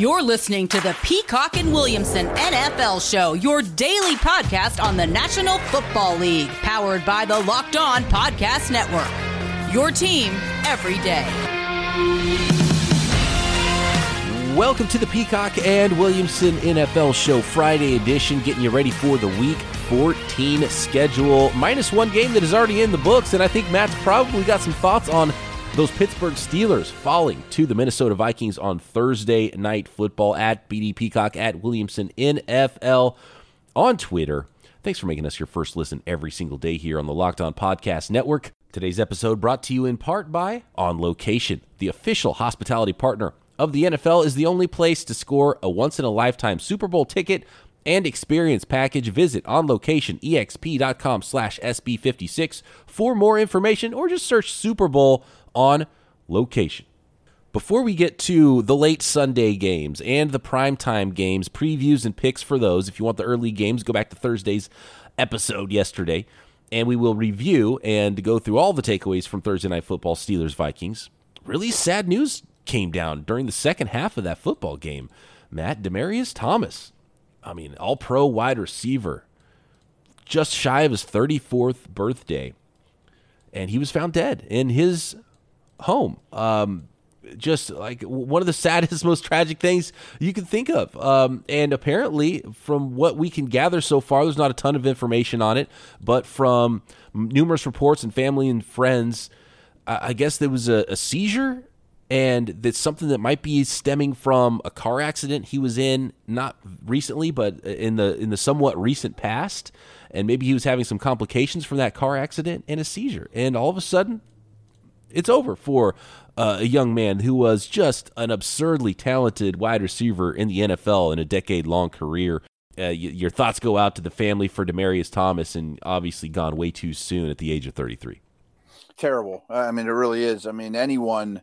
You're listening to the Peacock and Williamson NFL Show, your daily podcast on the National Football League, powered by the Locked On Podcast Network. Your team every day. Welcome to the Peacock and Williamson NFL Show Friday edition, getting you ready for the Week 14 schedule. Minus one game that is already in the books, and I think Matt's probably got some thoughts on those Pittsburgh Steelers falling to the Minnesota Vikings on Thursday night football at BD Peacock at Williamson NFL on Twitter. Thanks for making us your first listen every single day here on the Locked On Podcast Network. Today's episode brought to you in part by On Location, the official hospitality partner of the NFL, is the only place to score a once in a lifetime Super Bowl ticket and experience package, visit onlocationexp.com slash SB56 for more information or just search Super Bowl on location. Before we get to the late Sunday games and the primetime games, previews and picks for those, if you want the early games, go back to Thursday's episode yesterday, and we will review and go through all the takeaways from Thursday Night Football Steelers Vikings. Really sad news came down during the second half of that football game. Matt Demaryius Thomas, I mean, all pro wide receiver, just shy of his 34th birthday, and he was found dead in his home. Um, just like one of the saddest, most tragic things you can think of. Um, and apparently, from what we can gather so far, there's not a ton of information on it, but from numerous reports and family and friends, I guess there was a, a seizure and that's something that might be stemming from a car accident he was in not recently but in the in the somewhat recent past and maybe he was having some complications from that car accident and a seizure and all of a sudden it's over for uh, a young man who was just an absurdly talented wide receiver in the NFL in a decade long career. Uh, y- your thoughts go out to the family for Demaryius Thomas and obviously gone way too soon at the age of 33. Terrible. I mean, it really is. I mean, anyone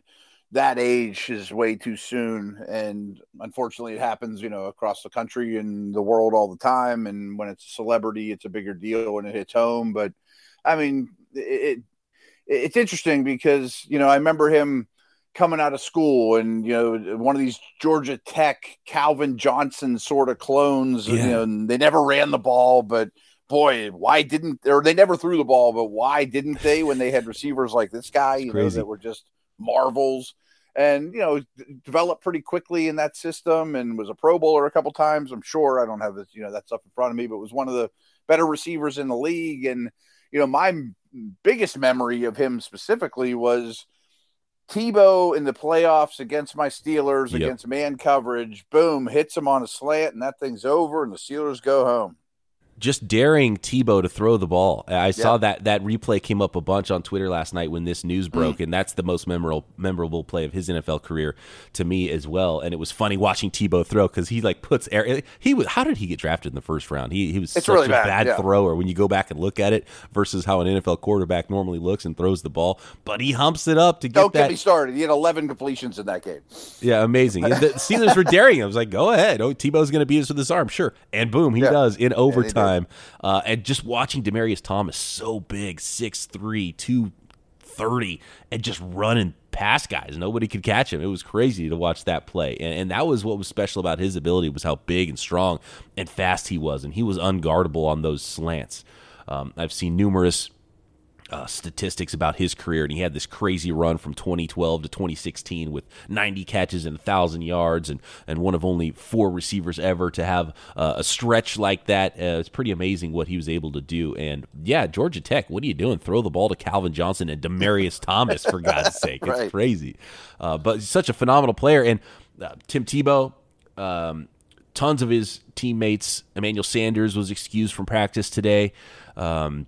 that age is way too soon. And unfortunately, it happens, you know, across the country and the world all the time. And when it's a celebrity, it's a bigger deal when it hits home. But I mean, it, it's interesting because you know I remember him coming out of school and you know one of these Georgia Tech Calvin Johnson sort of clones. Yeah. You know, they never ran the ball, but boy, why didn't or they never threw the ball, but why didn't they when they had receivers like this guy? You know that were just marvels. And you know, developed pretty quickly in that system, and was a Pro Bowler a couple times. I'm sure I don't have this, you know, that stuff in front of me, but was one of the better receivers in the league. And you know, my biggest memory of him specifically was Tebow in the playoffs against my Steelers yep. against man coverage. Boom, hits him on a slant, and that thing's over, and the Steelers go home just daring Tebow to throw the ball. I saw that that replay came up a bunch on Twitter last night when this news broke, mm. and that's the most memorable memorable play of his NFL career to me as well. And it was funny watching Tebow throw because he like puts air. He was how did he get drafted in the first round? He he was it's such really a bad, bad yeah. thrower when you go back and look at it versus how an NFL quarterback normally looks and throws the ball. But he humps it up to get Don't that. get me started. He had 11 completions in that game. Yeah, amazing. the Steelers were daring him. I was like, go ahead. Oh, Tebow's going to beat us with his arm, sure. And boom, he yeah. does in overtime. Yeah, uh, and just watching Demaryius Thomas so big, 6'3", 230, and just running past guys. Nobody could catch him. It was crazy to watch that play. And, and, that was what was special about his ability was how big and strong and fast he was. And he was unguardable on those slants. Um, I've seen numerous uh, statistics about his career, and he had this crazy run from 2012 to 2016 with 90 catches and 1,000 yards, and, and one of only four receivers ever to have uh, a stretch like that. Uh, it's pretty amazing what he was able to do. And yeah, Georgia Tech, what are you doing? Throw the ball to Calvin Johnson and Demaryius Thomas, for God's sake. It's right. crazy. Uh, but he's such a phenomenal player. And uh, Tim Tebow, um, tons of his teammates, Emmanuel Sanders was excused from practice today. Um,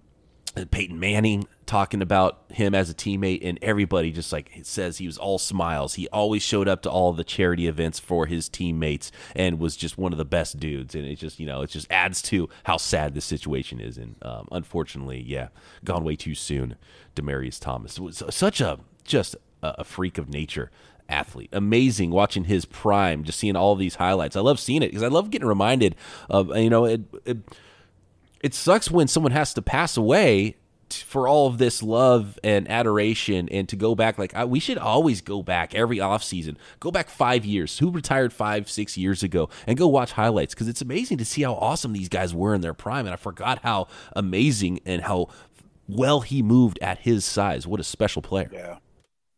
Peyton Manning talking about him as a teammate, and everybody just like says he was all smiles. He always showed up to all the charity events for his teammates and was just one of the best dudes. And it just you know it just adds to how sad the situation is. And um, unfortunately, yeah, gone way too soon. Demaryius Thomas was such a just a freak of nature athlete. Amazing watching his prime, just seeing all these highlights. I love seeing it because I love getting reminded of you know it, it it sucks when someone has to pass away for all of this love and adoration and to go back like we should always go back every offseason go back five years. Who retired five six years ago? And go watch highlights because it's amazing to see how awesome these guys were in their prime and i forgot how amazing and how well he moved at his size. What a special player. Yeah.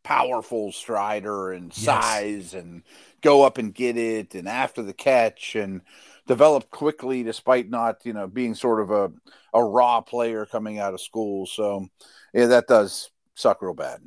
Powerful strider and size yes. and go up and get it and after the catch and developed quickly despite not you know being sort of a, a raw player coming out of school so yeah that does suck real bad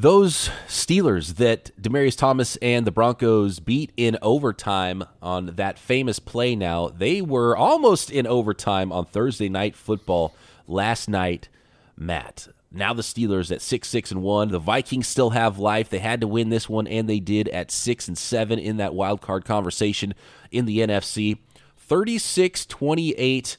those Steelers that Demaryius Thomas and the Broncos beat in overtime on that famous play now, they were almost in overtime on Thursday night football last night. Matt, now the Steelers at six six and one. The Vikings still have life. They had to win this one, and they did at six and seven in that wild card conversation in the NFC. 36-28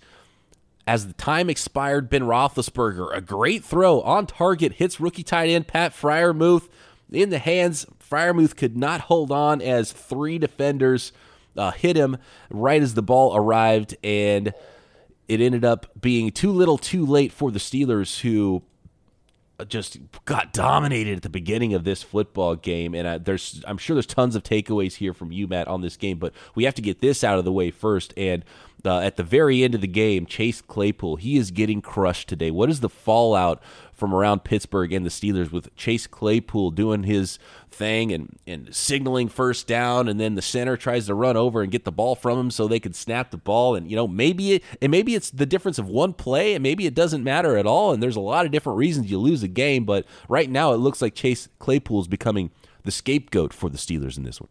as the time expired. Ben Roethlisberger, a great throw on target, hits rookie tight end Pat Freiermuth in the hands. Freiermuth could not hold on as three defenders uh, hit him right as the ball arrived, and it ended up being too little, too late for the Steelers, who just got dominated at the beginning of this football game, and uh, there's I'm sure there's tons of takeaways here from you, Matt, on this game, but we have to get this out of the way first. And uh, at the very end of the game, Chase Claypool he is getting crushed today. What is the fallout from around Pittsburgh and the Steelers with Chase Claypool doing his thing and, and signaling first down, and then the center tries to run over and get the ball from him so they can snap the ball. And you know maybe it and maybe it's the difference of one play, and maybe it doesn't matter at all. And there's a lot of different reasons you lose a game, but right now it looks like Chase Claypool is becoming the scapegoat for the Steelers in this one.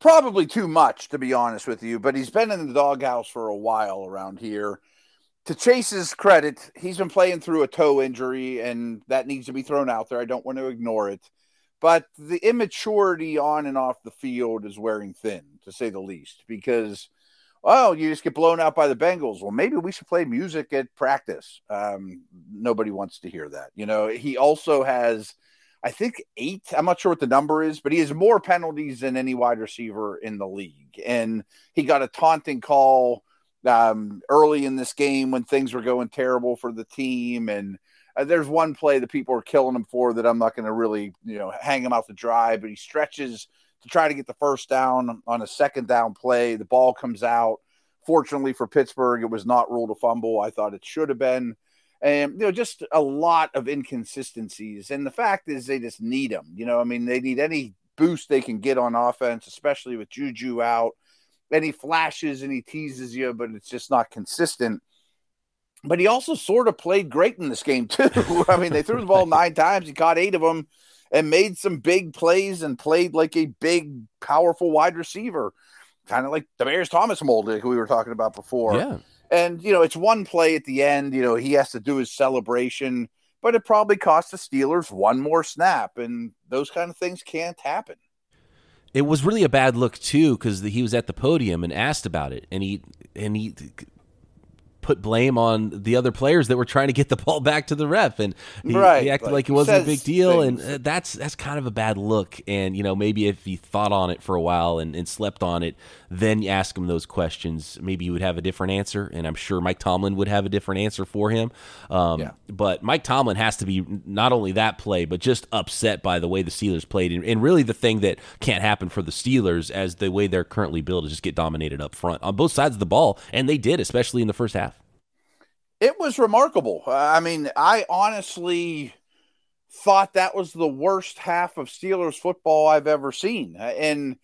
Probably too much, to be honest with you, but he's been in the doghouse for a while around here to Chase's credit, he's been playing through a toe injury, and that needs to be thrown out there. I don't want to ignore it. But the immaturity on and off the field is wearing thin, to say the least, because, oh, you just get blown out by the Bengals. Well, maybe we should play music at practice. Um, nobody wants to hear that. You know, he also has, I think, eight. I'm not sure what the number is, but he has more penalties than any wide receiver in the league. And he got a taunting call um, early in this game when things were going terrible for the team. And uh, there's one play that people are killing him for that I'm not going to really, you know, hang him out to dry, but he stretches to try to get the first down on a second down play. The ball comes out. Fortunately for Pittsburgh, it was not ruled a fumble. I thought it should have been. And, you know, just a lot of inconsistencies. And the fact is, they just need them. You know, I mean, they need any boost they can get on offense, especially with Juju out and he flashes and he teases you, but it's just not consistent. But he also sort of played great in this game too. I mean, they threw the ball nine times, he caught eight of them, and made some big plays and played like a big, powerful wide receiver, kind of like Demaryius Thomas mold, like we were talking about before. Yeah. And you know, it's one play at the end. You know, he has to do his celebration, but it probably cost the Steelers one more snap, and those kind of things can't happen it was really a bad look too because he was at the podium and asked about it, and he and he put blame on the other players that were trying to get the ball back to the ref, and he, right. he acted like, it wasn't a big deal, things. and uh, that's that's kind of a bad look. And you know, maybe if he thought on it for a while and, and slept on it, then you ask him those questions, maybe you would have a different answer. And I'm sure Mike Tomlin would have a different answer for him. Um, yeah. But Mike Tomlin has to be not only that play, but just upset by the way the Steelers played, and, and really the thing that can't happen for the Steelers as the way they're currently built is just get dominated up front on both sides of the ball, and they did, especially in the first half. It was remarkable. Uh, I mean, I honestly thought that was the worst half of Steelers football I've ever seen. Uh, and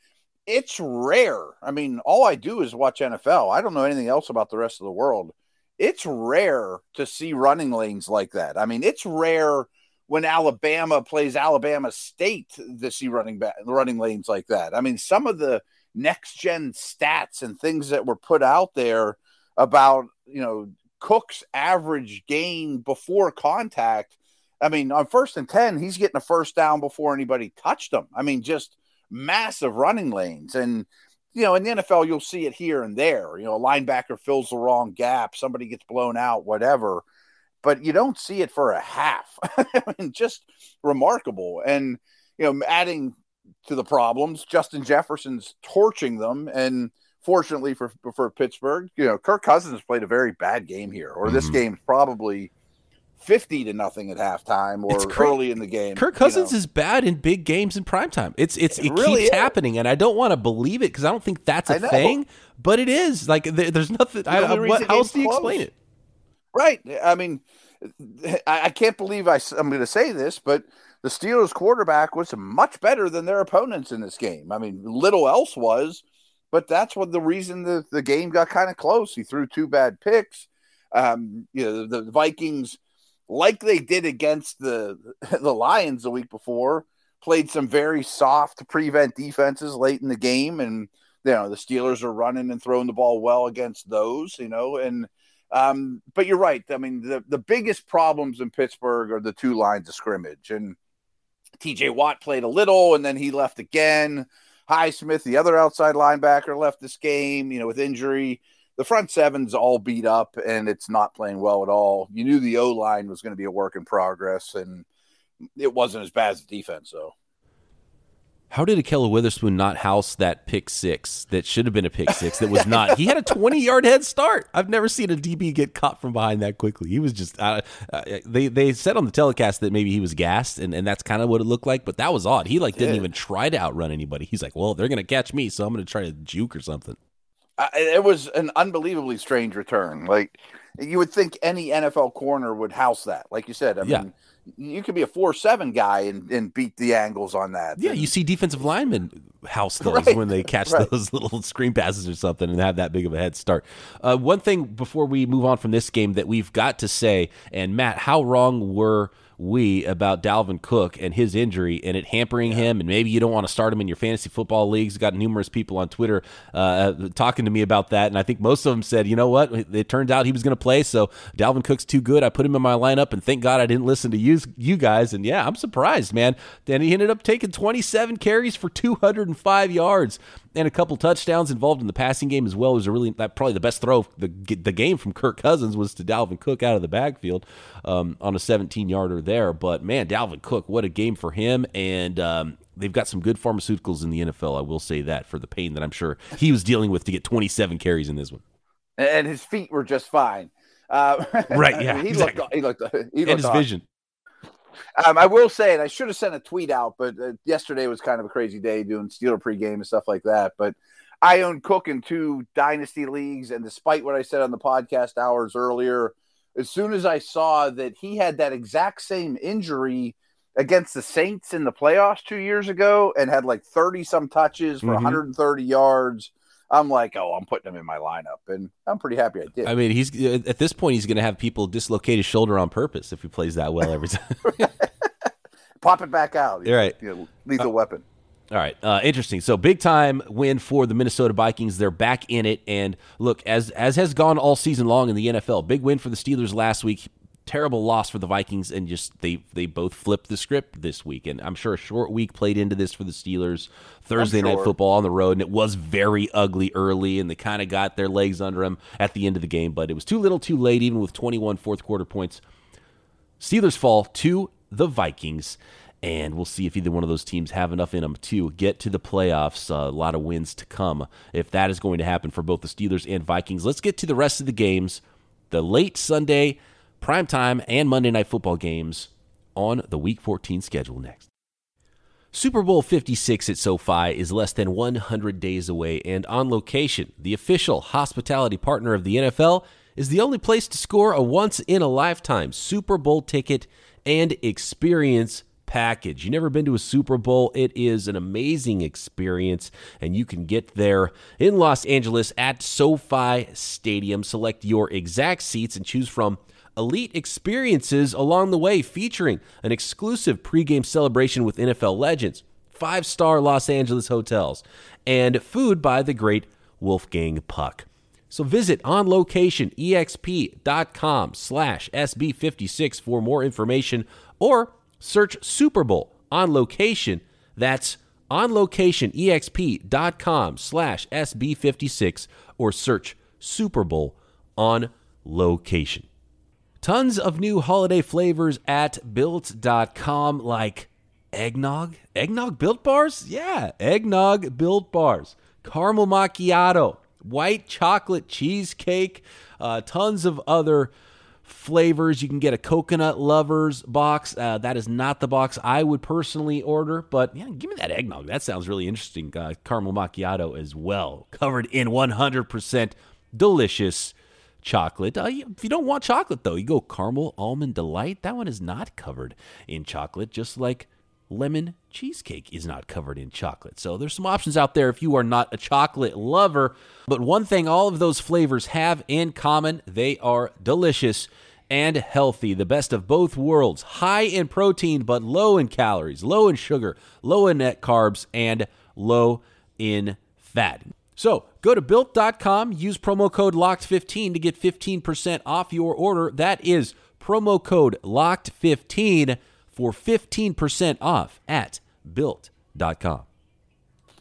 it's rare. I mean, all I do is watch NFL. I don't know anything else about the rest of the world. It's rare to see running lanes like that. I mean, it's rare when Alabama plays Alabama State to see running back running lanes like that. I mean, some of the next gen stats and things that were put out there about, you know, Cook's average gain before contact. I mean, on first and 10, he's getting a first down before anybody touched him. I mean, just massive running lanes. And, you know, in the NFL, you'll see it here and there. You know, a linebacker fills the wrong gap, somebody gets blown out, whatever. But you don't see it for a half. I mean, just remarkable. And, you know, adding to the problems, Justin Jefferson's torching them. And fortunately for for Pittsburgh, you know, Kirk Cousins played a very bad game here, or this mm-hmm. game's probably 50 to nothing at halftime or early in the game. Kirk Cousins you know. is bad in big games in prime time. It's it's it, it really keeps is. happening and I don't want to believe it because I don't think that's a thing, but it is. Like there, there's nothing I, I, what, how else do you close. explain it? Right. I mean I, I can't believe I, I'm going to say this, but the Steelers quarterback was much better than their opponents in this game. I mean, little else was, but that's what the reason the, the game got kind of close. He threw two bad picks. Um, you know, the, the Vikings – like they did against the the Lions the week before, played some very soft prevent defenses late in the game, and you know the Steelers are running and throwing the ball well against those, you know, and um, but you're right. I mean, the the biggest problems in Pittsburgh are the two lines of scrimmage, and T.J. Watt played a little, and then he left again. Highsmith, the other outside linebacker, left this game, you know, with injury the front seven's all beat up and it's not playing well at all. You knew the O line was going to be a work in progress, and it wasn't as bad as the defense, though. How did Ahkello Witherspoon not house that pick six that should have been a pick six that was not? he had a 20 yard head start. I've never seen a DB get caught from behind that quickly. He was just, uh, uh, they, they said on the telecast that maybe he was gassed, and, and that's kind of what it looked like, but that was odd. He like didn't even try to outrun anybody. He's like, well, they're going to catch me, so I'm going to try to juke or something it was an unbelievably strange return. Like you would think any NFL corner would house that. Like you said, I yeah. mean, you could be a four seven guy and, and beat the angles on that. Yeah, and, you see defensive linemen house those right, when they catch right. those little screen passes or something and have that big of a head start. Uh, one thing before we move on from this game that we've got to say, and Matt, how wrong were we about Dalvin Cook and his injury and it hampering yeah. him. And maybe you don't want to start him in your fantasy football leagues. Got numerous people on Twitter uh, talking to me about that. And I think most of them said, you know what? It turned out he was going to play. So Dalvin Cook's too good. I put him in my lineup. And thank God I didn't listen to you, you guys. And yeah, I'm surprised, man. Then he ended up taking 27 carries for 205 yards and a couple touchdowns involved in the passing game as well. It was a really that probably the best throw the the game from Kirk Cousins was to Dalvin Cook out of the backfield um, on a 17 yarder there. But man, Dalvin Cook, what a game for him! And um, they've got some good pharmaceuticals in the NFL. I will say that for the pain that I'm sure he was dealing with to get 27 carries in this one. And his feet were just fine. Uh, right? Yeah. he, exactly. looked, he looked. He looked. And his vision. Um, I will say, and I should have sent a tweet out, but uh, yesterday was kind of a crazy day doing Steeler pregame and stuff like that. But I own Cook in two dynasty leagues, and despite what I said on the podcast hours earlier, as soon as I saw that he had that exact same injury against the Saints in the playoffs two years ago and had like 30 some touches for mm-hmm. 130 yards I'm like, oh, I'm putting him in my lineup, and I'm pretty happy I did. I mean, he's at this point, he's going to have people dislocate his shoulder on purpose if he plays that well every time. Pop it back out. You're right. You know, lethal uh, weapon. All right, uh, interesting. So big time win for the Minnesota Vikings. They're back in it, and look, as as has gone all season long in the NFL, big win for the Steelers last week terrible loss for the Vikings, and just they they both flipped the script this week. And I'm sure a short week played into this for the Steelers. Thursday sure. night football on the road, and it was very ugly early, and they kind of got their legs under them at the end of the game. But it was too little, too late, even with 21 fourth quarter points. Steelers fall to the Vikings. And we'll see if either one of those teams have enough in them to get to the playoffs. Uh, a lot of wins to come if that is going to happen for both the Steelers and Vikings. Let's get to the rest of the games. The late Sunday primetime and Monday Night Football games on the Week 14 schedule next. Super Bowl 56 at SoFi is less than 100 days away, and On Location, the official hospitality partner of the NFL, is the only place to score a once in a lifetime Super Bowl ticket and experience package. You've never been to a Super Bowl? It is an amazing experience, and you can get there in Los Angeles at SoFi Stadium. Select your exact seats and choose from elite experiences along the way, featuring an exclusive pregame celebration with NFL legends, five star Los Angeles hotels, and food by the great Wolfgang Puck. So visit onlocationexp.com slash SB56 for more information or search Super Bowl on location. That's onlocationexp.com slash SB56 or search Super Bowl on location. Tons of new holiday flavors at built.com like eggnog, eggnog built bars? Yeah, eggnog built bars, caramel macchiato, white chocolate cheesecake, uh, tons of other flavors. You can get a coconut lovers box. Uh, that is not the box I would personally order, but yeah, give me that eggnog. That sounds really interesting. Uh, caramel macchiato as well, covered in 100% delicious chocolate. Uh, if you don't want chocolate, though, you go caramel almond delight. That one is not covered in chocolate, just like lemon cheesecake is not covered in chocolate. So there's some options out there if you are not a chocolate lover. But one thing all of those flavors have in common they are delicious and healthy. The best of both worlds. High in protein, but low in calories, low in sugar, low in net carbs, and low in fat. So go to built.com, use promo code LOCKED15 to get 15% off your order. That is promo code LOCKED15 for 15% off at built.com.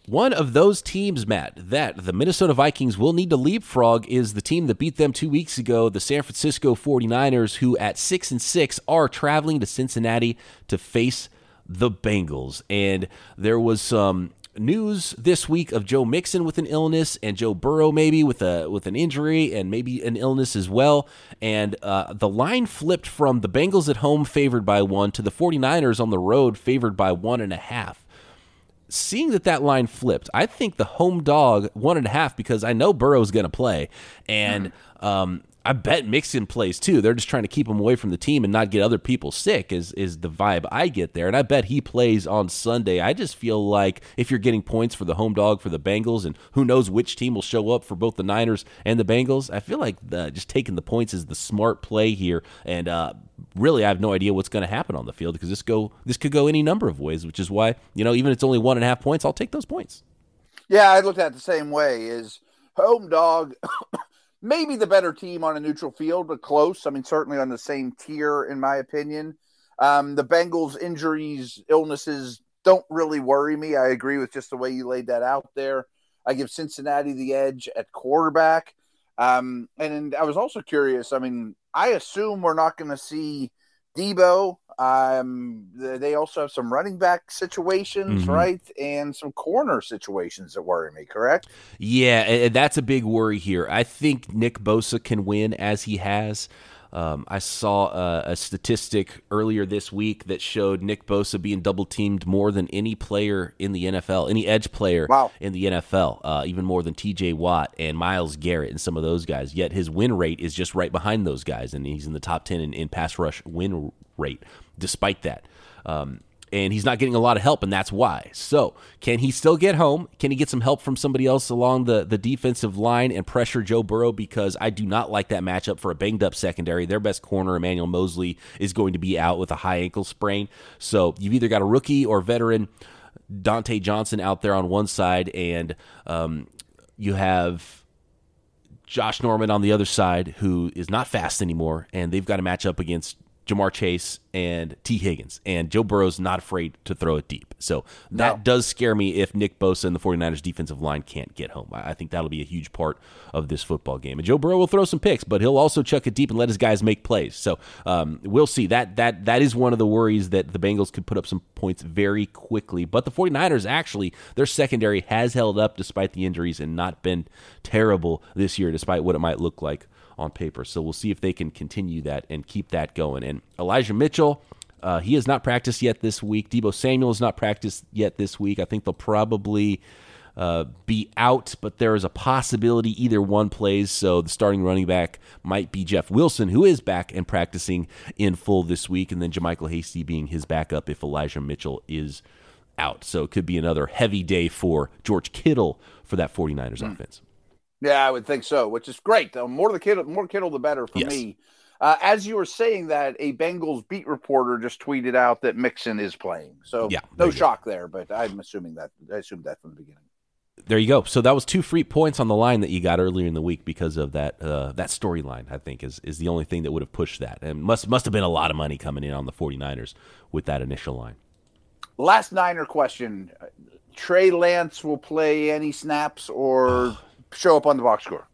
One of those teams, Matt, that the Minnesota Vikings will need to leapfrog is the team that beat them two weeks ago, the San Francisco 49ers, who at 6 and 6 are traveling to Cincinnati to face the Bengals. And there was some news this week of Joe Mixon with an illness and Joe Burrow maybe with a with an injury and maybe an illness as well. And uh, the line flipped from the Bengals at home favored by one to the 49ers on the road favored by one and a half. Seeing that that line flipped, I think the home dog one and a half because I know Burrow's going to play, and mm. um, I bet Mixon plays too. They're just trying to keep him away from the team and not get other people sick. Is is the vibe I get there? And I bet he plays on Sunday. I just feel like if you're getting points for the home dog for the Bengals, and who knows which team will show up for both the Niners and the Bengals, I feel like the, just taking the points is the smart play here. And uh, really, I have no idea what's going to happen on the field because this go this could go any number of ways. Which is why you know even if it's only one and a half points, I'll take those points. Yeah, I looked at it the same way. Is home dog maybe the better team on a neutral field, but close. I mean, certainly on the same tier, in my opinion. Um, the Bengals' injuries, illnesses don't really worry me. I agree with just the way you laid that out there. I give Cincinnati the edge at quarterback. Um, and I was also curious. I mean, I assume we're not going to see Deebo. Um, they also have some running back situations, mm-hmm. right, and some corner situations that worry me. Correct? Yeah, that's a big worry here. I think Nick Bosa can win as he has. Um, I saw a, a, statistic earlier this week that showed Nick Bosa being double teamed more than any player in the NFL, any edge player wow. in the NFL, uh, even more than T.J. Watt and Myles Garrett and some of those guys. Yet his win rate is just right behind those guys, and he's in the top ten in, in pass rush win rate. Despite that, um, and he's not getting a lot of help, and that's why. So, can he still get home? Can he get some help from somebody else along the, the defensive line and pressure Joe Burrow? Because I do not like that matchup for a banged up secondary. Their best corner, Emmanuel Moseley, is going to be out with a high ankle sprain. So, you've either got a rookie or veteran Dontae Johnson out there on one side, and um, you have Josh Norman on the other side, who is not fast anymore, and they've got to match up against Ja'Marr Chase and Tee Higgins. And Joe Burrow's not afraid to throw it deep. So that no. does scare me if Nick Bosa and the 49ers defensive line can't get home. I think that'll be a huge part of this football game. And Joe Burrow will throw some picks, but he'll also chuck it deep and let his guys make plays. So um, we'll see. That that that is one of the worries that the Bengals could put up some points very quickly. But the 49ers actually, their secondary has held up despite the injuries and not been terrible this year, despite what it might look like on paper. So we'll see if they can continue that and keep that going. And Elijah Mitchell, uh, he has not practiced yet this week. Deebo Samuel has not practiced yet this week. I think they'll probably uh, be out, but there is a possibility either one plays. So the starting running back might be Jeff Wilson, who is back and practicing in full this week, and then JaMycal Hasty being his backup if Elijah Mitchell is out. So it could be another heavy day for George Kittle for that 49ers mm. offense. Yeah, I would think so, which is great. The more the Kittle, more Kittle, the better for yes. me. Uh, as you were saying that, a Bengals beat reporter just tweeted out that Mixon is playing. So yeah, no shock go. there, but I'm assuming that I assumed that from the beginning. There you go. So that was two free points on the line that you got earlier in the week because of that uh, that storyline. I think is is the only thing that would have pushed that, and must must have been a lot of money coming in on the 49ers with that initial line. Last Niner question: Trey Lance will play any snaps or show up on the box score.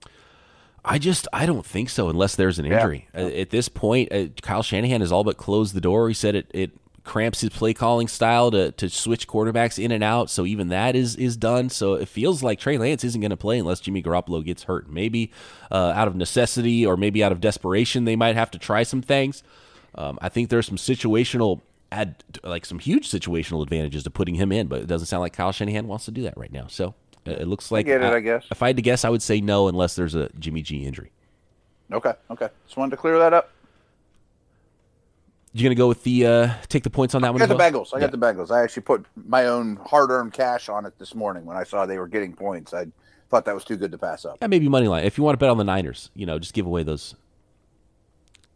I just I don't think so unless there's an injury. Yeah. At this point, uh, Kyle Shanahan has all but closed the door. He said it it cramps his play calling style to, to switch quarterbacks in and out. So even that is is done. So it feels like Trey Lance isn't going to play unless Jimmy Garoppolo gets hurt. Maybe uh, out of necessity or maybe out of desperation, they might have to try some things. Um, I think there's some situational add like some huge situational advantages to putting him in, but it doesn't sound like Kyle Shanahan wants to do that right now. So uh, it looks like I get it. I, I guess if I had to guess, I would say no unless there's a Jimmy G injury. Okay. Okay. Just wanted to clear that up. You gonna go with the uh, take the points on that I one? got the? Bengals. I yeah. got the Bengals. I actually put my own hard-earned cash on it this morning when I saw they were getting points. I thought that was too good to pass up. Yeah, maybe money line. If you want to bet on the Niners, you know, just give away those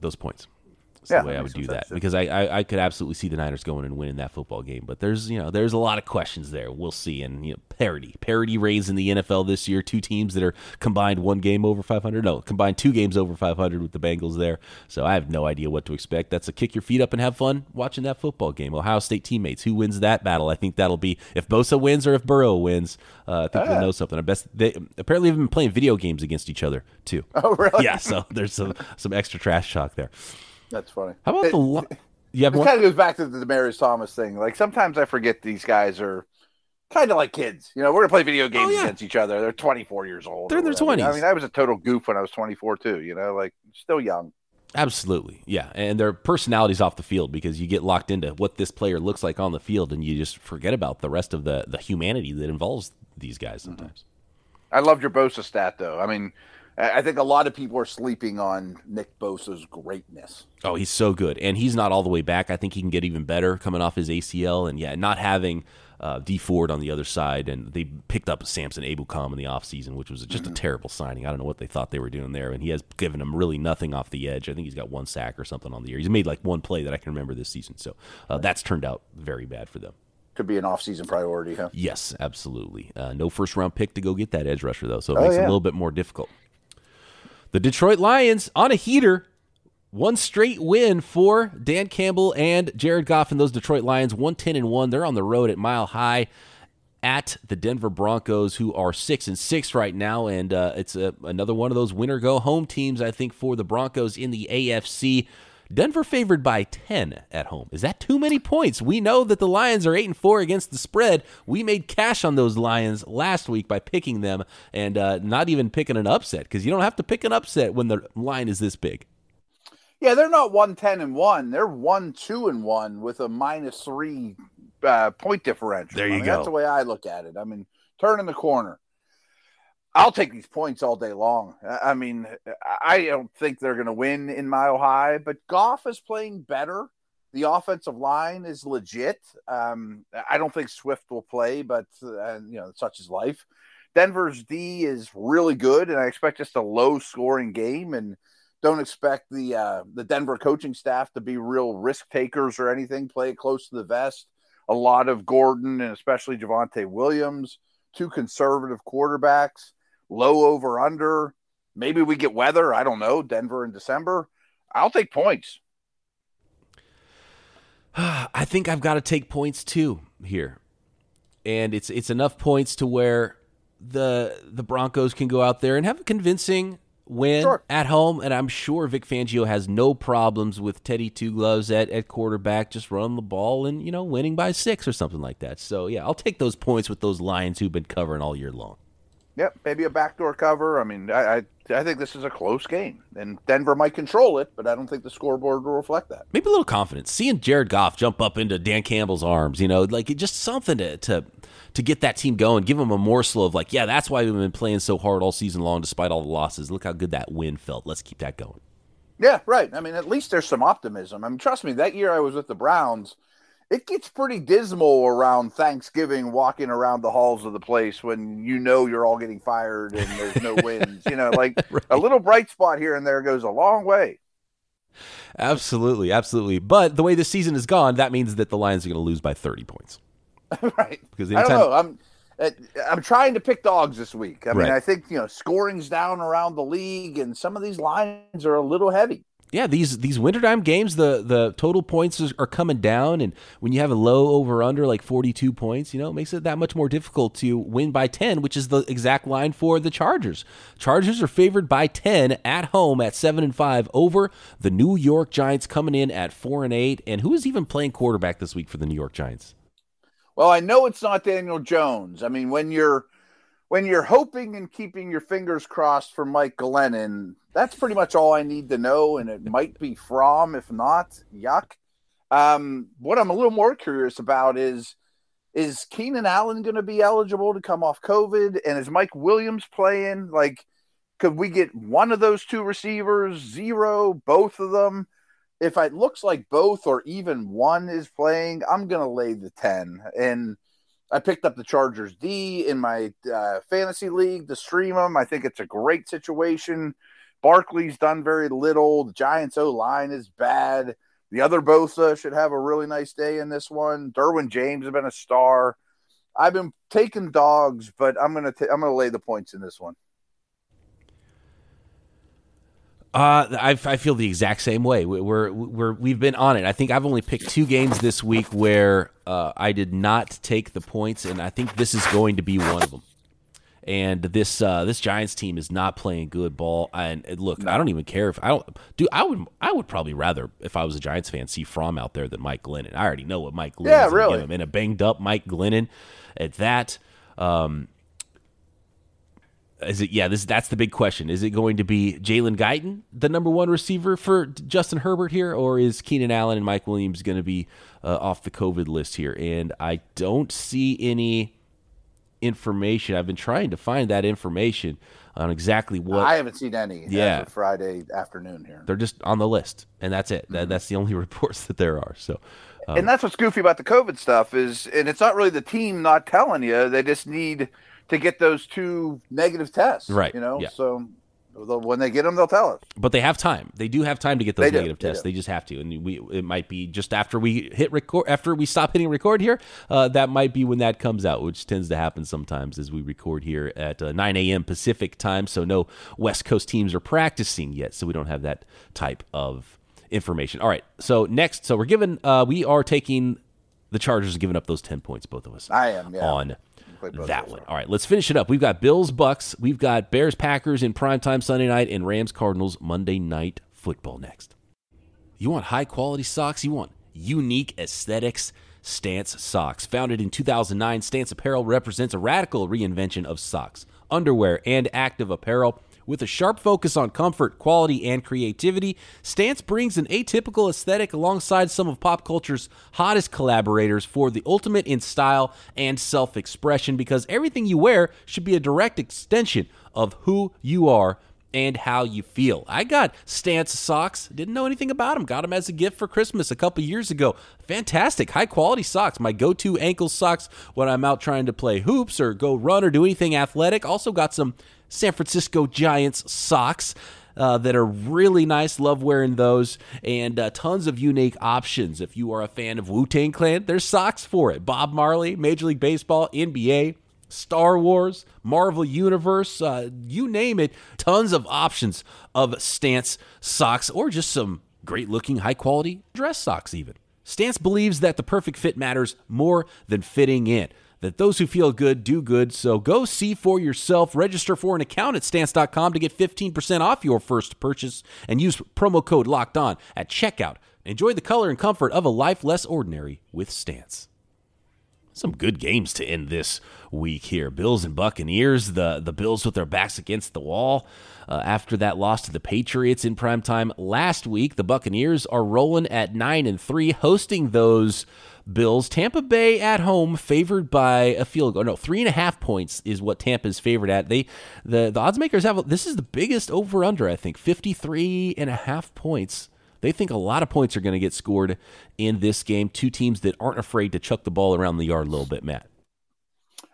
those points. That's yeah, the way I would do that too. because I, I, I could absolutely see the Niners going and winning that football game. But there's you know there's a lot of questions there. We'll see. And you know parity parity raised in the NFL this year. Two teams that are combined one game over 500. No, combined two games over 500 with the Bengals there. So I have no idea what to expect. That's a kick your feet up and have fun watching that football game. Ohio State teammates. Who wins that battle? I think that'll be if Bosa wins or if Burrow wins. Uh, I think we'll know something. I best they apparently have been playing video games against each other too. Oh really? Yeah. So there's some some extra trash talk there. That's funny. How about it, the? Lo- you have it kind of goes back to the Demaryius Thomas thing. Like sometimes I forget these guys are kind of like kids. You know, we're gonna play video games oh, yeah. against each other. They're 24 years old. They're in their 20s. I mean, I was a total goof when I was 24 too. You know, like still young. Absolutely, yeah, and their personalities off the field because you get locked into what this player looks like on the field, and you just forget about the rest of the the humanity that involves these guys sometimes. Mm-hmm. I loved your Bosa stat though. I mean, I think a lot of people are sleeping on Nick Bosa's greatness. Oh, he's so good. And he's not all the way back. I think he can get even better coming off his ACL. And yeah, not having uh, Dee Ford on the other side. And they picked up Samson Ebukam in the offseason, which was just mm-hmm. a terrible signing. I don't know what they thought they were doing there. And he has given them really nothing off the edge. I think he's got one sack or something on the year. He's made like one play that I can remember this season. So uh, that's turned out very bad for them. Could be an off-season priority, huh? Yes, absolutely. Uh, no first-round pick to go get that edge rusher, though, so it oh, makes yeah. it a little bit more difficult. The Detroit Lions on a heater. One straight win for Dan Campbell and Jared Goff and those Detroit Lions. 110 and 1. They're on the road at Mile High at the Denver Broncos, who are six and six right now, and uh, it's a, another one of those winner go home teams. I think for the Broncos in the AFC. Denver favored by 10 at home. Is that too many points? We know that the Lions are 8 and 4 against the spread. We made cash on those Lions last week by picking them and uh, not even picking an upset because you don't have to pick an upset when the line is this big. Yeah, they're not 110 and 1. They're 1 2 and 1 with a minus 3 uh, point differential. There you I mean, go. That's the way I look at it. I mean, turning the corner. I'll take these points all day long. I mean, I don't think they're going to win in Mile High, but Goff is playing better. The offensive line is legit. Um, I don't think Swift will play, but uh, you know, such is life. Denver's D is really good, and I expect just a low scoring game. And don't expect the uh, the Denver coaching staff to be real risk takers or anything. Play close to the vest. A lot of Gordon and especially Javonte Williams, two conservative quarterbacks low over under. Maybe we get weather. I don't know. Denver in December. I'll take points. I think I've got to take points too here. And it's it's enough points to where the the Broncos can go out there and have a convincing win sure. at home. And I'm sure Vic Fangio has no problems with Teddy Two Gloves at, at quarterback, just running the ball and, you know, winning by six or something like that. So, yeah, I'll take those points with those Lions who've been covering all year long. Yep, maybe a backdoor cover. I mean, I, I, I think this is a close game, and Denver might control it, but I don't think the scoreboard will reflect that. Maybe a little confidence. Seeing Jared Goff jump up into Dan Campbell's arms, you know, like just something to to to get that team going. Give them a morsel of like, yeah, that's why we've been playing so hard all season long, despite all the losses. Look how good that win felt. Let's keep that going. Yeah, right. I mean, at least there's some optimism. I mean, trust me, that year I was with the Browns it gets pretty dismal around Thanksgiving walking around the halls of the place when you know you're all getting fired and there's no wins. You know, like right. a little bright spot here and there goes a long way. Absolutely, absolutely. But the way the season is gone, that means that the Lions are going to lose by 30 points. right. Because anytime... I don't know. I'm I'm trying to pick dogs this week. I mean, right. I think you know scoring's down around the league, and some of these lines are a little heavy. Yeah, these these wintertime games, the the total points are coming down, and when you have a low over under like forty two points, you know, it makes it that much more difficult to win by ten, which is the exact line for the Chargers. Chargers are favored by ten at home at seven and five over the New York Giants, coming in at four and eight. And who is even playing quarterback this week for the New York Giants? Well, I know it's not Daniel Jones. I mean, when you're when you're hoping and keeping your fingers crossed for Mike Glennon, that's pretty much all I need to know. And it might be from, if not, yuck. Um, what I'm a little more curious about is is Keenan Allen going to be eligible to come off COVID? And is Mike Williams playing? Like, could we get one of those two receivers, zero, both of them? If it looks like both or even one is playing, I'm going to lay the 10. And I picked up the Chargers D in my uh, fantasy league to stream them. I think it's a great situation. Barkley's done very little. The Giants O line is bad. The other Bosa should have a really nice day in this one. Derwin James has been a star. I've been taking dogs, but I'm gonna i I'm gonna lay the points in this one. Uh, I, I feel the exact same way. We're we're we've been on it. I think I've only picked two games this week where uh, I did not take the points, and I think this is going to be one of them. And this uh, this Giants team is not playing good ball. And look, no. I don't even care if I don't do. I would I would probably rather if I was a Giants fan see Fromm out there than Mike Glennon. I already know what Mike Glennon yeah, really. give him. a banged up Mike Glennon at that. Um, is it yeah this that's the big question. Is it going to be jalen guyton the number one receiver for justin herbert here or is keenan allen and mike williams going to be uh, off the covid list here? And i don't see any information. I've been trying to find that information on exactly what i haven't seen any yeah. friday afternoon here. They're just on the list and that's it. Mm-hmm. that, that's the only reports that there are. So um, and that's what's goofy about the covid stuff is and it's not really the team not telling you they just need to get those two negative tests. Right. You know, yeah. so when they get them, they'll tell us. But they have time. They do have time to get those negative tests. They, they, just have to, and we it might be just after we hit record, after we stop hitting record here. Uh, that might be when that comes out, which tends to happen sometimes as we record here at uh, 9 a.m. Pacific time. So no West Coast teams are practicing yet, so we don't have that type of information. All right. So next, so we're given, uh, we are taking the Chargers, giving up those 10 points, both of us. I am yeah. on that one. All right, let's finish it up. We've got Bills Bucks, we've got Bears Packers in primetime Sunday night, and Rams Cardinals Monday night football next. You want high quality socks? You want unique aesthetics? Stance Socks. Founded in 2009, Stance Apparel represents a radical reinvention of socks, underwear, and active apparel with a sharp focus on comfort, quality, and creativity, Stance brings an atypical aesthetic alongside some of pop culture's hottest collaborators for the ultimate in style and self expression because everything you wear should be a direct extension of who you are and how you feel. I got Stance socks. Didn't know anything about them. Got them as a gift for Christmas a couple years ago. Fantastic, high quality socks. My go to ankle socks when I'm out trying to play hoops or go run or do anything athletic. Also got some San Francisco Giants socks. Uh, that are really nice. Love wearing those, and uh, tons of unique options. If you are a fan of Wu Tang Clan, there's socks for it. Bob Marley, Major League Baseball, NBA, Star Wars, Marvel Universe, uh, you name it. Tons of options of Stance socks, or just some great looking, high quality dress socks, even. Stance believes that the perfect fit matters more than fitting in that those who feel good do good. So go see for yourself. Register for an account at stance.com to get 15% off your first purchase and use promo code locked on at checkout. Enjoy the color and comfort of a life less ordinary with Stance. Some good games to end this week here. Bills and Buccaneers. The the Bills with their backs against the wall uh, after that loss to the Patriots in prime time last week. The Buccaneers are rolling at nine and three, hosting those Bills. Tampa Bay at home, favored by a field goal. No, three and a half points is what Tampa's favored at. They the the odds makers have this is the biggest over under I think 53 and a half points. They think a lot of points are going to get scored in this game. Two teams that aren't afraid to chuck the ball around the yard a little bit, Matt.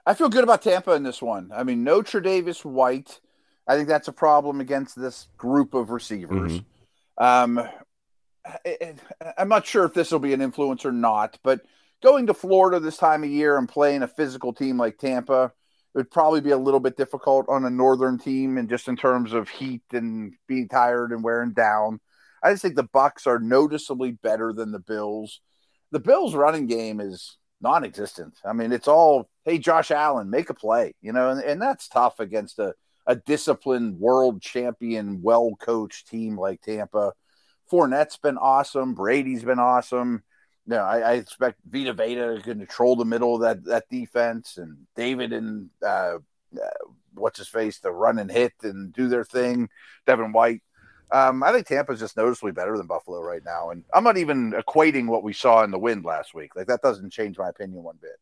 I feel good about Tampa in this one. I mean, no Davis White. I think that's a problem against this group of receivers. Mm-hmm. Um, I'm not sure if this will be an influence or not, but going to Florida this time of year and playing a physical team like Tampa it would probably be a little bit difficult on a northern team and just in terms of heat and being tired and wearing down. I just think the Bucks are noticeably better than the Bills. The Bills' running game is non-existent. I mean, it's all, hey, Josh Allen, make a play, you know, and, and that's tough against a, a disciplined, world champion, well-coached team like Tampa. Fournette's been awesome. Brady's been awesome. You know, I, I expect Vita Vea to control the middle of that, that defense and David and uh, uh, what's his face to run and hit and do their thing. Devin White. Um, I think Tampa's just noticeably better than Buffalo right now, and I'm not even equating what we saw in the wind last week. Like that doesn't change my opinion one bit.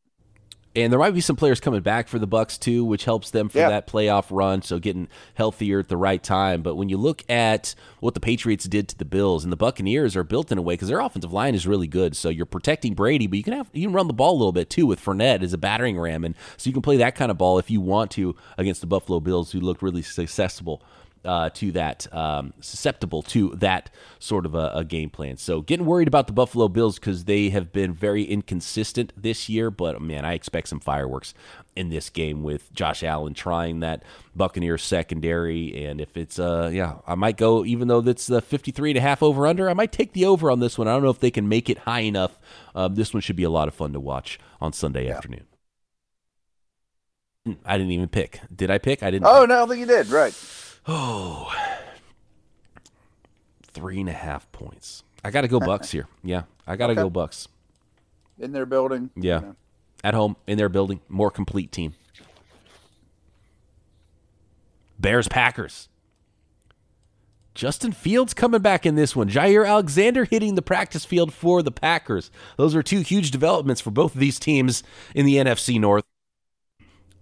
And there might be some players coming back for the Bucks too, which helps them for yeah. that playoff run. So getting healthier at the right time. But when you look at what the Patriots did to the Bills, and the Buccaneers are built in a way because their offensive line is really good. So you're protecting Brady, but you can have you can run the ball a little bit too with Fournette as a battering ram, and so you can play that kind of ball if you want to against the Buffalo Bills, who looked really successful uh, to that, um, susceptible to that sort of a, a, game plan. So getting worried about the Buffalo Bills because they have been very inconsistent this year. But man, I expect some fireworks in this game with Josh Allen trying that Buccaneers secondary. And if it's, uh, yeah, I might go, even though that's the 53 and a half over under, I might take the over on this one. I don't know if they can make it high enough. Um, this one should be a lot of fun to watch on Sunday yeah. afternoon. Hmm, I didn't even pick. Did I pick? I didn't. Oh, no, I think you did. Right. Oh, three and a half points. I got to go Bucks here. Yeah, I got to okay. go Bucks. In their building. Yeah. You know. At home, in their building, more complete team. Bears Packers. Justin Fields coming back in this one. Jaire Alexander hitting the practice field for the Packers. Those are two huge developments for both of these teams in the NFC North.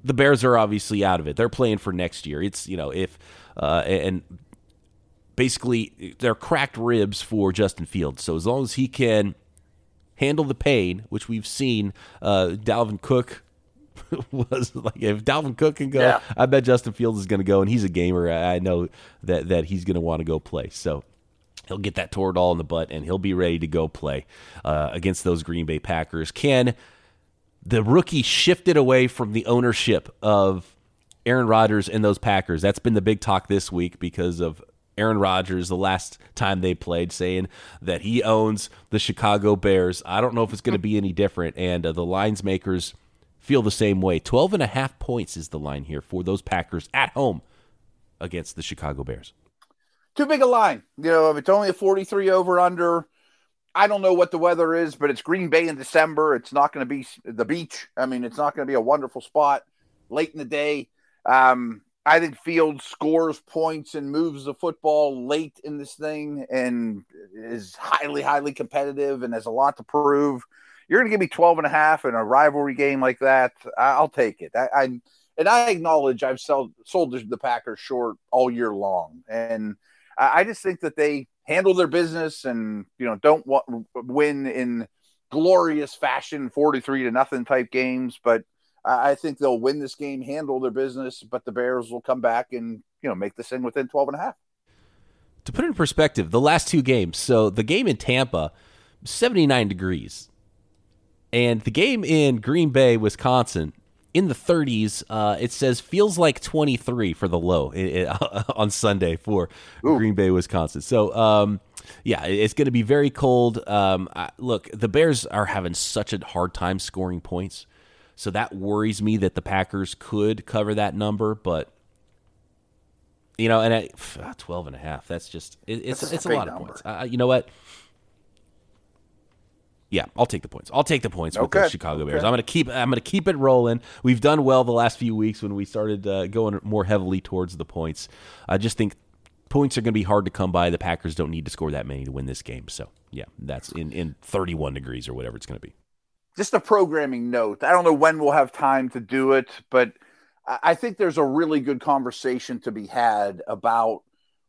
The Bears are obviously out of it. They're playing for next year. It's, you know, if uh, and basically they're cracked ribs for Justin Fields. So as long as he can handle the pain, which we've seen, uh, Dalvin Cook was like if Dalvin Cook can go, yeah. I bet Justin Fields is going to go, and he's a gamer. I know that that he's going to want to go play. So he'll get that Toradol in the butt, and he'll be ready to go play uh, against those Green Bay Packers. Can the rookie shifted away from the ownership of Aaron Rodgers and those Packers. That's been the big talk this week because of Aaron Rodgers the last time they played saying that he owns the Chicago Bears. I don't know if it's going to be any different and uh, the lines makers feel the same way. 12 and a half points is the line here for those Packers at home against the Chicago Bears. Too big a line. You know, it's only a 43 over under. I don't know what the weather is, but it's Green Bay in December. It's not going to be the beach. I mean, it's not going to be a wonderful spot late in the day. Um, I think Fields scores points and moves the football late in this thing and is highly, highly competitive and has a lot to prove. You're going to give me 12 and a half in a rivalry game like that. I'll take it. I, I and I acknowledge I've sold, sold the Packers short all year long. And I, just think that they handle their business and, you know, don't w- win in glorious fashion, 43 to nothing type games, but I think they'll win this game, handle their business, but the Bears will come back and you know make this thing within 12 and a half. To put it in perspective, the last two games. So the game in Tampa, 79 degrees, and the game in Green Bay, Wisconsin, in the 30s. Uh, it says feels like 23 for the low it, it, on Sunday for Ooh. Green Bay, Wisconsin. So, um, yeah, it's going to be very cold. Um, I, look, the Bears are having such a hard time scoring points. So that worries me that the Packers could cover that number, but you know, and at ah, 12 and a half, that's just it, it's that's it's a, lot number. of points. Uh, you know what? Yeah, I'll take the points. I'll take the points with the Chicago Bears. I'm gonna keep. I'm gonna keep it rolling. We've done well the last few weeks when we started uh, going more heavily towards the points. I just think points are gonna be hard to come by. The Packers don't need to score that many to win this game. So yeah, that's in in 31 degrees or whatever it's gonna be just a programming note. I don't know when we'll have time to do it, but I think there's a really good conversation to be had about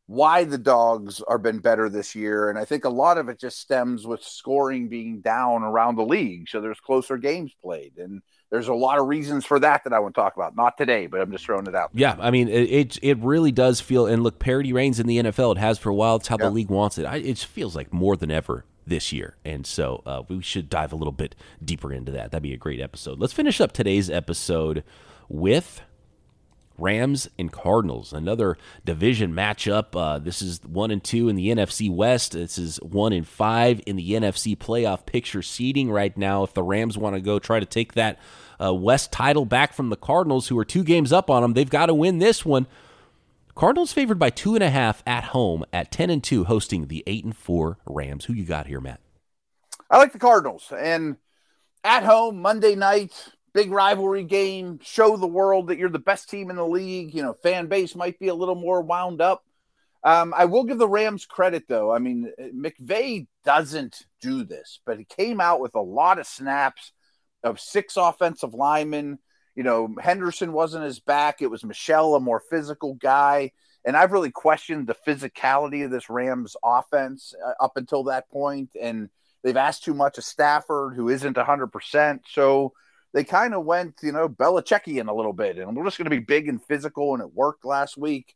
why the dogs are been better this year. And I think a lot of it just stems with scoring being down around the league. So there's closer games played. And there's a lot of reasons for that that I want to talk about. Not today, but I'm just throwing it out. Yeah, I mean, it, it, it really does feel. And look, parity reigns in the NFL. It has for a while. It's how yeah. the league wants it. I, it feels like more than ever this year. And so uh, we should dive a little bit deeper into that. That'd be a great episode. Let's finish up today's episode with Rams and Cardinals, another division matchup. Uh, this is one and two in the NFC West. This is one and five in the NFC playoff picture seeding right now. If the Rams want to go try to take that uh, West title back from the Cardinals, who are two games up on them, they've got to win this one. Cardinals favored by two and a half at home at ten and two, hosting the eight and four Rams. Who you got here, Matt? I like the Cardinals and at home Monday night big rivalry game, show the world that you're the best team in the league. You know, fan base might be a little more wound up. Um, I will give the Rams credit, though. I mean, McVay doesn't do this, but he came out with a lot of snaps of six offensive linemen. You know, Henderson wasn't his back. It was Michel, a more physical guy. And I've really questioned the physicality of this Rams offense uh, up until that point. And they've asked too much of Stafford, who isn't 100%. So, they kind of went, you know, Belichickian a little bit, and we're just going to be big and physical, and it worked last week.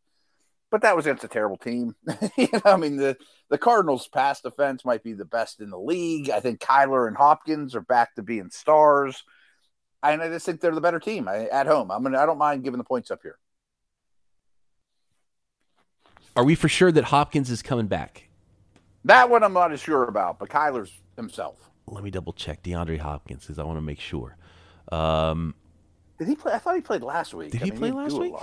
But that was against a terrible team. you know, I mean, the the Cardinals' pass defense might be the best in the league. I think Kyler and Hopkins are back to being stars. And I just think they're the better team I, at home. I'm gonna, I don't mind giving the points up here. Are we for sure that Hopkins is coming back? That one I'm not as sure about, but Kyler's himself. Let me double check DeAndre Hopkins because I want to make sure. Um, did he play? I thought he played last week. Did I he mean, play last week?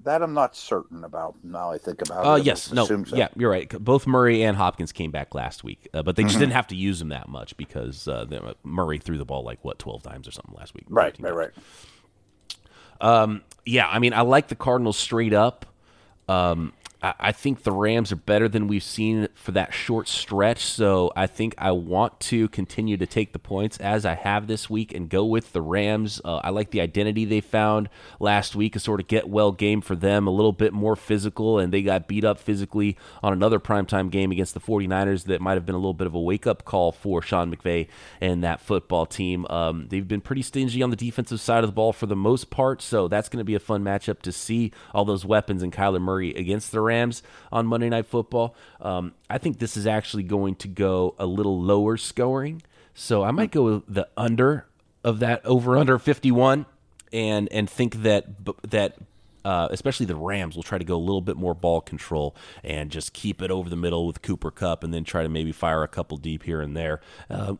That I'm not certain about. Now I think about uh, it. yes, no, so. yeah, you're right. Both Murray and Hopkins came back last week, uh, but they just mm-hmm. didn't have to use them that much because uh, Murray threw the ball like what 12 times or something last week. Right, right, right. Um, yeah, I mean, I like the Cardinals straight up. Um, I think the Rams are better than we've seen for that short stretch. So I think I want to continue to take the points as I have this week and go with the Rams. Uh, I like the identity they found last week, a sort of get well game for them, a little bit more physical, and they got beat up physically on another primetime game against the 49ers that might have been a little bit of a wake up call for Sean McVay and that football team. Um, they've been pretty stingy on the defensive side of the ball for the most part. So that's going to be a fun matchup to see all those weapons and Kyler Murray against the Rams on Monday Night Football. Um, I think this is actually going to go a little lower scoring. So I might go the under of that over under 51 and and think that that uh, especially the Rams will try to go a little bit more ball control and just keep it over the middle with Cooper Kupp and then try to maybe fire a couple deep here and there. Uh,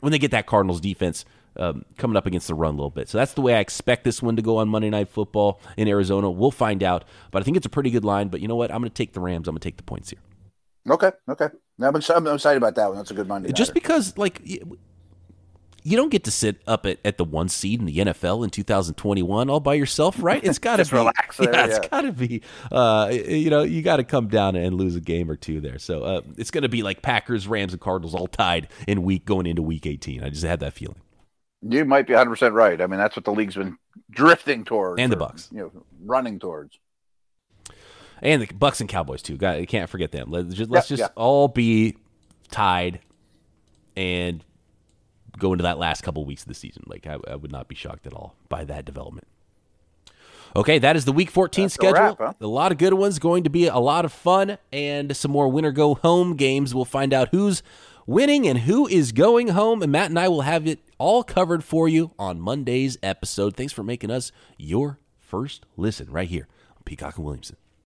when they get that Cardinals defense um, coming up against the run a little bit. So that's the way I expect this one to go on Monday Night Football in Arizona. We'll find out, but I think it's a pretty good line. But you know what? I'm going to take the Rams. I'm going to take the points here. Okay, okay. I'm excited about that one. That's a good Monday. Just because, like, you don't get to sit up at, at the one seed in the NFL in 2021 all by yourself, right? It's got to be relax. There, yeah, yeah, it's got to be. Uh, you know, you got to come down and lose a game or two there. So uh, it's going to be like Packers, Rams, and Cardinals all tied in week going into Week 18. I just had that feeling. You might be 100 percent right. I mean, that's what the league's been drifting towards, and the Bucks, you know, running towards, and the Bucks and Cowboys too. God, you can't forget them. Let's just, let's yeah, just yeah. all be tied and go into that last couple weeks of the season. Like I, I, would not be shocked at all by that development. Okay, that is the Week 14 That's schedule. A, wrap, huh? a lot of good ones. Going to be a lot of fun and some more winner go home games. We'll find out who's winning and who is going home. And Matt and I will have it all covered for you on Monday's episode. Thanks for making us your first listen right here on Peacock and Williamson.